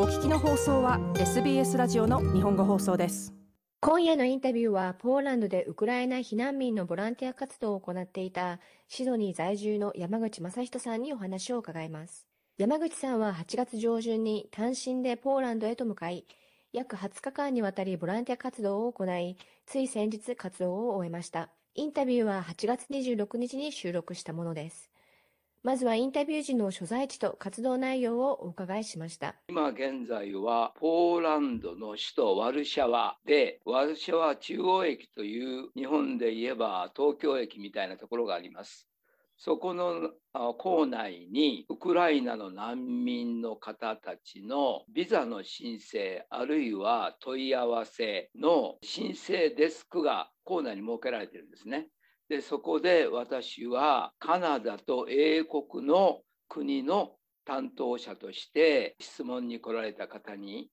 お聞きの放送は SBS ラジオの日本語放送です。今夜のインタビューはポーランドでウクライナ避難民のボランティア活動を行っていたシドニー在住の山口正人さんにお話を伺います。山口さんは8月上旬に単身でポーランドへと向かい約20日間にわたりボランティア活動を行いつい先日活動を終えました。インタビューは8月26日に収録したものです。まずはインタビュー時の所在地と活動内容をお伺いしました。今現在はポーランドの首都ワルシャワで、ワルシャワ中央駅という日本で言えば東京駅みたいなところがあります。そこの構内にウクライナの難民の方たちのビザの申請あるいは問い合わせの申請デスクが構内に設けられているんですね。でそこで私はカナダと英国の国の担当者として質問に来られた方に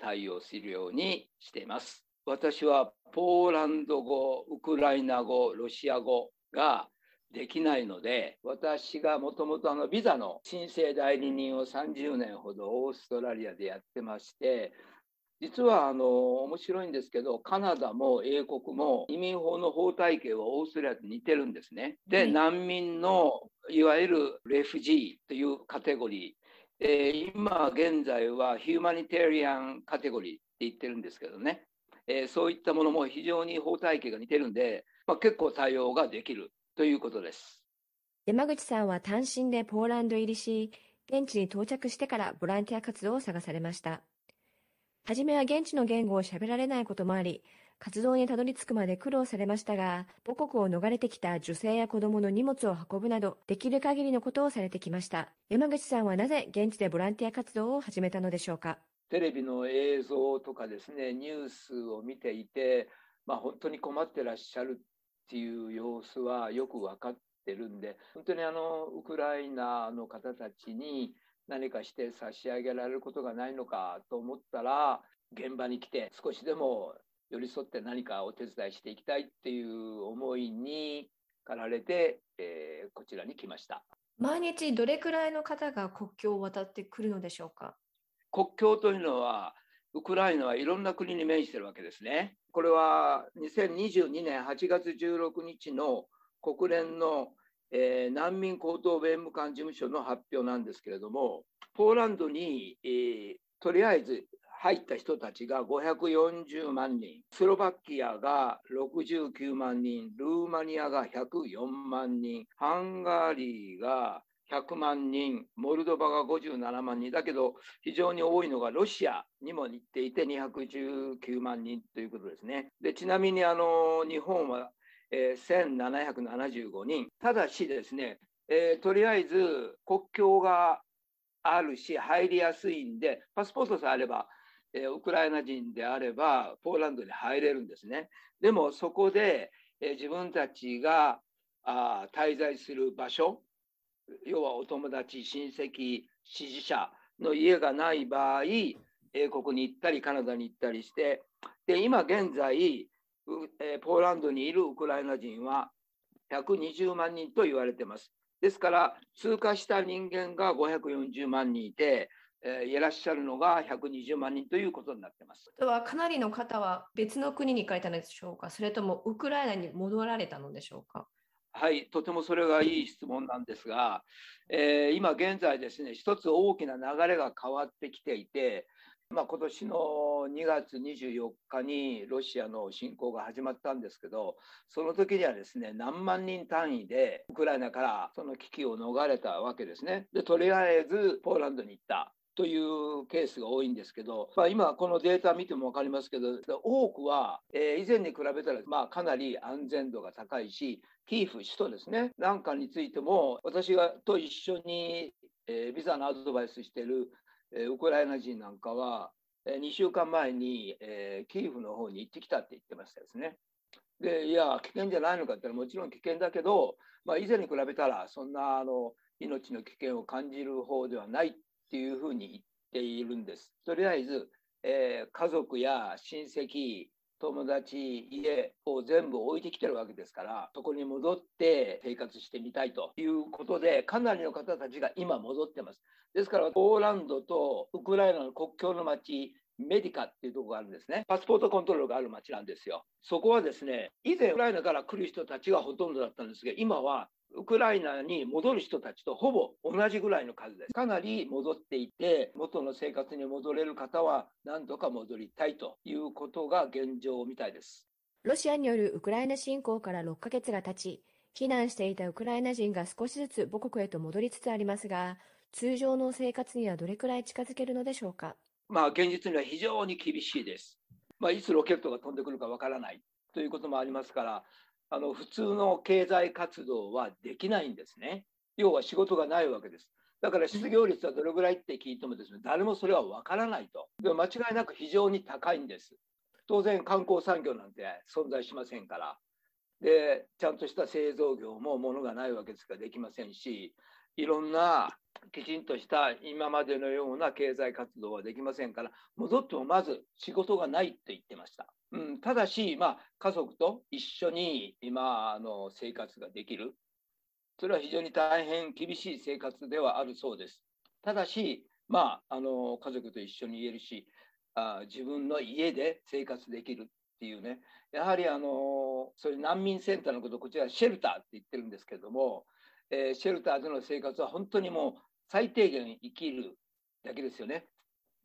対応するようにしています。私はポーランド語、ウクライナ語、ロシア語ができないので、私がもともとビザの申請代理人を30年ほどオーストラリアでやってまして、実はあの面白いんですけどカナダも英国も移民法の法体系はオーストラリアと似てるんですね。で、難民のいわゆるレフジーというカテゴリー、えー、今現在はヒューマニテリアンカテゴリーって言ってるんですけどね、えー、そういったものも非常に法体系が似てるんで、まあ、結構対応ができるということです。山口さんは単身でポーランド入りし、現地に到着してからボランティア活動を探されました。はじめは現地の言語を喋られないこともあり、活動にたどり着くまで苦労されましたが、母国を逃れてきた女性や子供の荷物を運ぶなど、できる限りのことをされてきました。山口さんはなぜ現地でボランティア活動を始めたのでしょうか？テレビの映像とかですね、ニュースを見ていて、まあ、本当に困ってらっしゃるっていう様子はよく分かってるんで、本当にあのウクライナの方たちに何かして差し上げられることがないのかと思ったら現場に来て少しでも寄り添って何かお手伝いしていきたいっていう思いに駆られて、えー、こちらに来ました毎日どれくらいの方が国境を渡ってくるのでしょうか？国境というのはウクライナはいろんな国に面してるわけですね。これは2022年8月16日の国連のえー、難民高等弁務官事務所の発表なんですけれども、ポーランドに、えー、とりあえず入った人たちが540万人、スロバキアが69万人、ルーマニアが104万人、ハンガリーが100万人、モルドバが57万人だけど、非常に多いのがロシアにも似ていて219万人ということですね。でちなみにあの日本はえー、1775人。ただしですね、えー、とりあえず国境があるし入りやすいんで、パスポートさえあれば、えー、ウクライナ人であればポーランドに入れるんですね。でもそこで、えー、自分たちがあ滞在する場所、要はお友達、親戚、支持者の家がない場合、英国に行ったりカナダに行ったりして、で今現在、えポーランドにいるウクライナ人は120万人と言われています。ですから通過した人間が540万人いて、えー、いらっしゃるのが120万人ということになっています。ではかなりの方は別の国に行かれたのでしょうか？それともウクライナに戻られたのでしょうか？はい、とてもそれがいい質問なんですが、えー、今現在ですね、一つ大きな流れが変わってきていて、まあ、今年の2月24日にロシアの侵攻が始まったんですけどその時にはですね何万人単位でウクライナからその危機を逃れたわけですね。でとりあえずポーランドに行ったというケースが多いんですけど、まあ、今このデータ見ても分かりますけど多くは、えー、以前に比べたら、まあ、かなり安全度が高いしキーフ首都ですねなんかについても私がと一緒に、えー、ビザのアドバイスしているえウクライナ人なんかは、え2週間前に、えキーフの方に行ってきたって言ってましたですね。でいや危険じゃないのかってもちろん危険だけど、まあ、以前に比べたらそんなあの命の危険を感じる方ではないっていうふうに言っているんです。とりあえず、えー、家族や親戚友達、家を全部置いてきてるわけですから、そこに戻って生活してみたいということで、かなりの方たちが今戻ってます。ですから、ポーランドとウクライナの国境の町、メディカっていうとこがあるんですね。パスポートコントロールがある町なんですよ。そこはですね、以前ウクライナから来る人たちがほとんどだったんですが、今はウクライナに戻る人たちとほぼ同じぐらいの数です。かなり戻っていて、元の生活に戻れる方は何とか戻りたいということが現状みたいです。ロシアによるウクライナ侵攻から6ヶ月が経ち、避難していたウクライナ人が少しずつ母国へと戻りつつありますが、通常の生活にはどれくらい近づけるのでしょうか？まあ、現実には非常に厳しいです。まあ、いつロケットが飛んでくるかわからないということもありますから、あの普通の経済活動はできないんですね。要は仕事がないわけです。だから失業率はどれぐらいって聞いてもですね、誰もそれは分からないと。でも間違いなく非常に高いんです。当然観光産業なんて存在しませんから。で、ちゃんとした製造業も物がないわけですからできませんし、いろんなきちんとした今までのような経済活動はできませんから、戻ってもまず仕事がないって言ってました。うん、ただし、まあ、家族と一緒に今あの生活ができる。それは非常に大変厳しい生活ではあるそうです。ただし、まあ、あの家族と一緒に言えるしあ、自分の家で生活できるっていうね、やはりあのそういう難民センターのこと、こちらシェルターって言ってるんですけども、えー、シェルターでの生活は本当にもう最低限生きるだけですよね。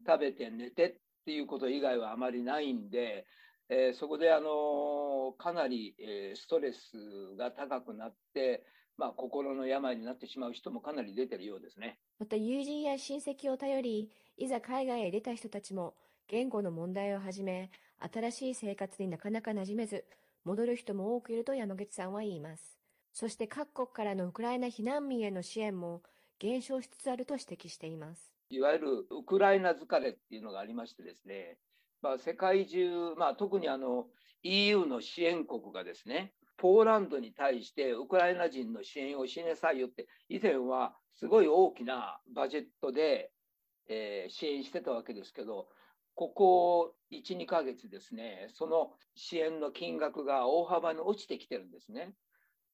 食べて寝てっていうこと以外はあまりないんで、えー、そこであのかなり、えー、ストレスが高くなって、まあ、心の病になってしまう人もかなり出てるようですね。また友人や親戚を頼り、いざ海外へ出た人たちも、言語の問題をはじめ、新しい生活になかなか馴染めず、戻る人も多くいると山口さんは言います。そして各国からのウクライナ避難民への支援も減少しつつあると指摘しています。いわゆるウクライナ疲れっていうのがありましてですね、まあ、世界中、まあ、特にあの EU の支援国がですね、ポーランドに対してウクライナ人の支援をしなさいよって、以前はすごい大きなバジェットで、えー、支援してたわけですけど、ここ1、2ヶ月ですね、その支援の金額が大幅に落ちてきてるんですね。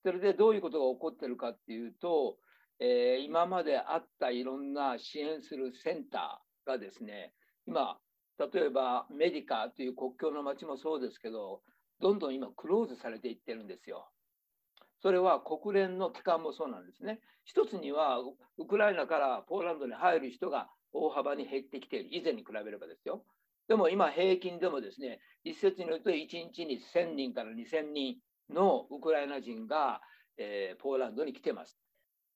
それでどういうことが起こってるかっていうと、えー、今まであったいろんな支援するセンターがですね、今、例えばメディカという国境の町もそうですけど、どんどん今クローズされていってるんですよ。それは国連の機関もそうなんですね。一つにはウクライナからポーランドに入る人が大幅に減ってきている、以前に比べればですよ。でも今平均でもですね、一説によると1日に1000人から2000人のウクライナ人が、えー、ポーランドに来てます。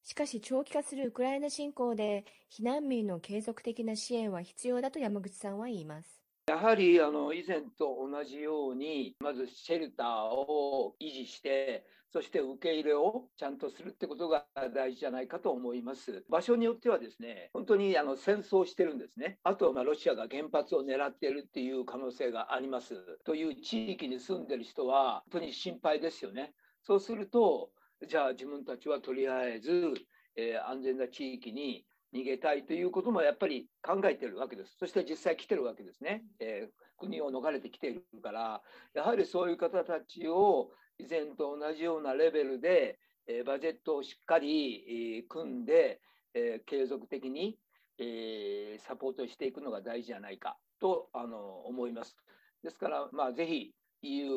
しかし長期化するウクライナ侵攻で避難民の継続的な支援は必要だと山口さんは言います。やはりあの以前と同じようにまずシェルターを維持してそして受け入れをちゃんとするってことが大事じゃないかと思います。場所によってはですね本当にあの戦争してるんですね。あとまあロシアが原発を狙ってるっていう可能性がありますという地域に住んでる人は本当に心配ですよね。そうするとじゃあ自分たちはとりあえず、えー、安全な地域に逃げたいということもやっぱり考えてるわけです。そして実際来てるわけですね。えー、国を逃れてきているから、やはりそういう方たちを以前と同じようなレベルで、えー、バジェットをしっかり、えー、組んで、え継続的に、えサポートしていくのが大事じゃないかとあの思います。ですから、まあ、ぜひ EU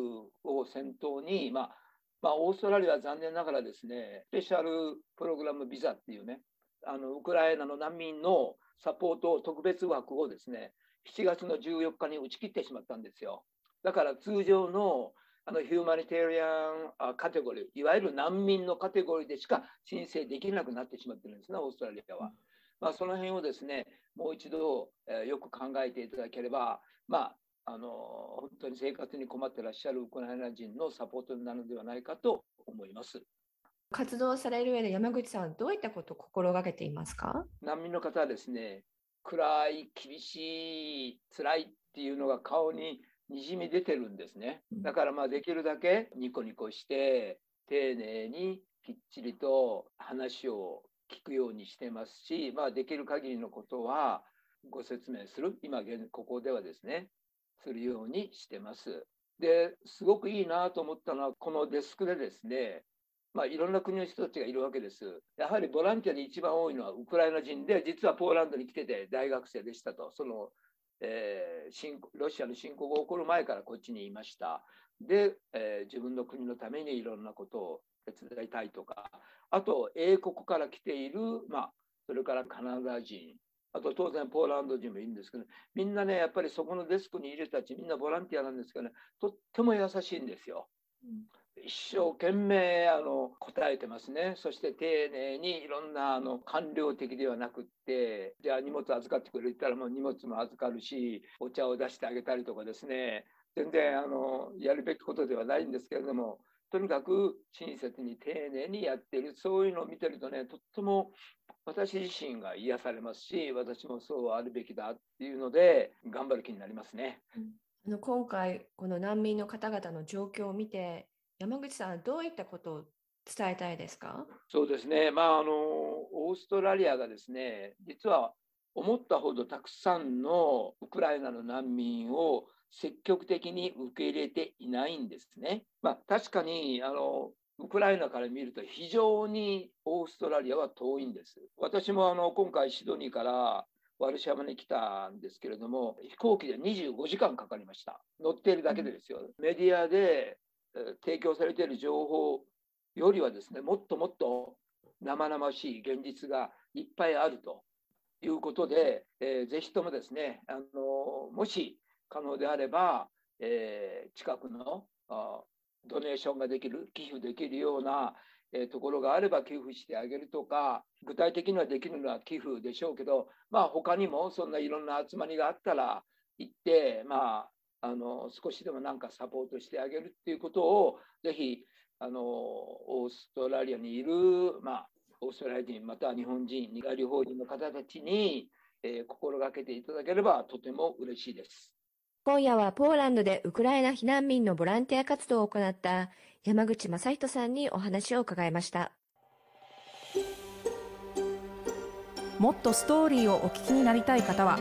を先頭に、まあまあ、オーストラリアは残念ながらですね、スペシャルプログラムビザっていうね、あのウクライナの難民のサポート特別枠をですね、7月の14日に打ち切ってしまったんですよ。だから通常のあのヒューマニテリアンカテゴリー、いわゆる難民のカテゴリーでしか申請できなくなってしまってるんですね、オーストラリアは。まあ、その辺をですね、もう一度、えー、よく考えていただければ、まあ、あの本当に生活に困ってらっしゃるウクライナ人のサポートになるのではないかと思います。活動される上で山口さんはどういったことを心がけていますか？難民の方はですね、暗い、厳しい、辛いっていうのが顔ににじみ出てるんですね。だからまあできるだけニコニコして丁寧にきっちりと話を聞くようにしてますし、まあ、できる限りのことはご説明する、今ここではですね、するようにしてます。ですごくいいなと思ったのはこのデスクでですねまあ、いろんな国の人たちがいるわけです。やはりボランティアで一番多いのはウクライナ人で、実はポーランドに来てて大学生でしたと、その、えー、ロシアの侵攻が起こる前からこっちにいました。で、えー、自分の国のためにいろんなことを手伝いたいとか、あと英国から来ている、まあ、それからカナダ人、あと当然ポーランド人もいるんですけど、みんなね、やっぱりそこのデスクにいる人たち、みんなボランティアなんですけどね、とっても優しいんですよ。うん一生懸命あの答えてますね。そして丁寧にいろんなあの官僚的ではなくって、じゃあ荷物預かってくれたらもう荷物も預かるし、お茶を出してあげたりとかですね、全然あのやるべきことではないんですけれども、とにかく親切に丁寧にやってる、そういうのを見てるとね、とっても私自身が癒されますし、私もそうあるべきだっていうので、頑張る気になりますね。あの今回、この難民の方々の状況を見て、山口さん、どういったことを伝えたいですか？そうですね、まああの、オーストラリアがですね、実は思ったほどたくさんのウクライナの難民を積極的に受け入れていないんですね。まあ、確かにあのウクライナから見ると非常にオーストラリアは遠いんです。私もあの今回シドニーからワルシャワに来たんですけれども、飛行機で25時間かかりました。乗っているだけでですよ。メディアで提供されている情報よりはですね、もっともっと生々しい現実がいっぱいあるということで、えー、ぜひともですね、あのもし可能であれば、えー、近くのドネーションができる、寄付できるような、えー、ところがあれば寄付してあげるとか、具体的にはできるのは寄付でしょうけど、まあ他にもそんないろんな集まりがあったら行って、まああの少しでもなんかサポートしてあげるっていうことをぜひあのオーストラリアにいる、まあ、オーストラリア人または日本人二外法人の方たちに、えー、心がけていただければとても嬉しいです。今夜はポーランドでウクライナ避難民のボランティア活動を行った山口正人さんにお話を伺いました。もっとストーリーをお聞きになりたい方は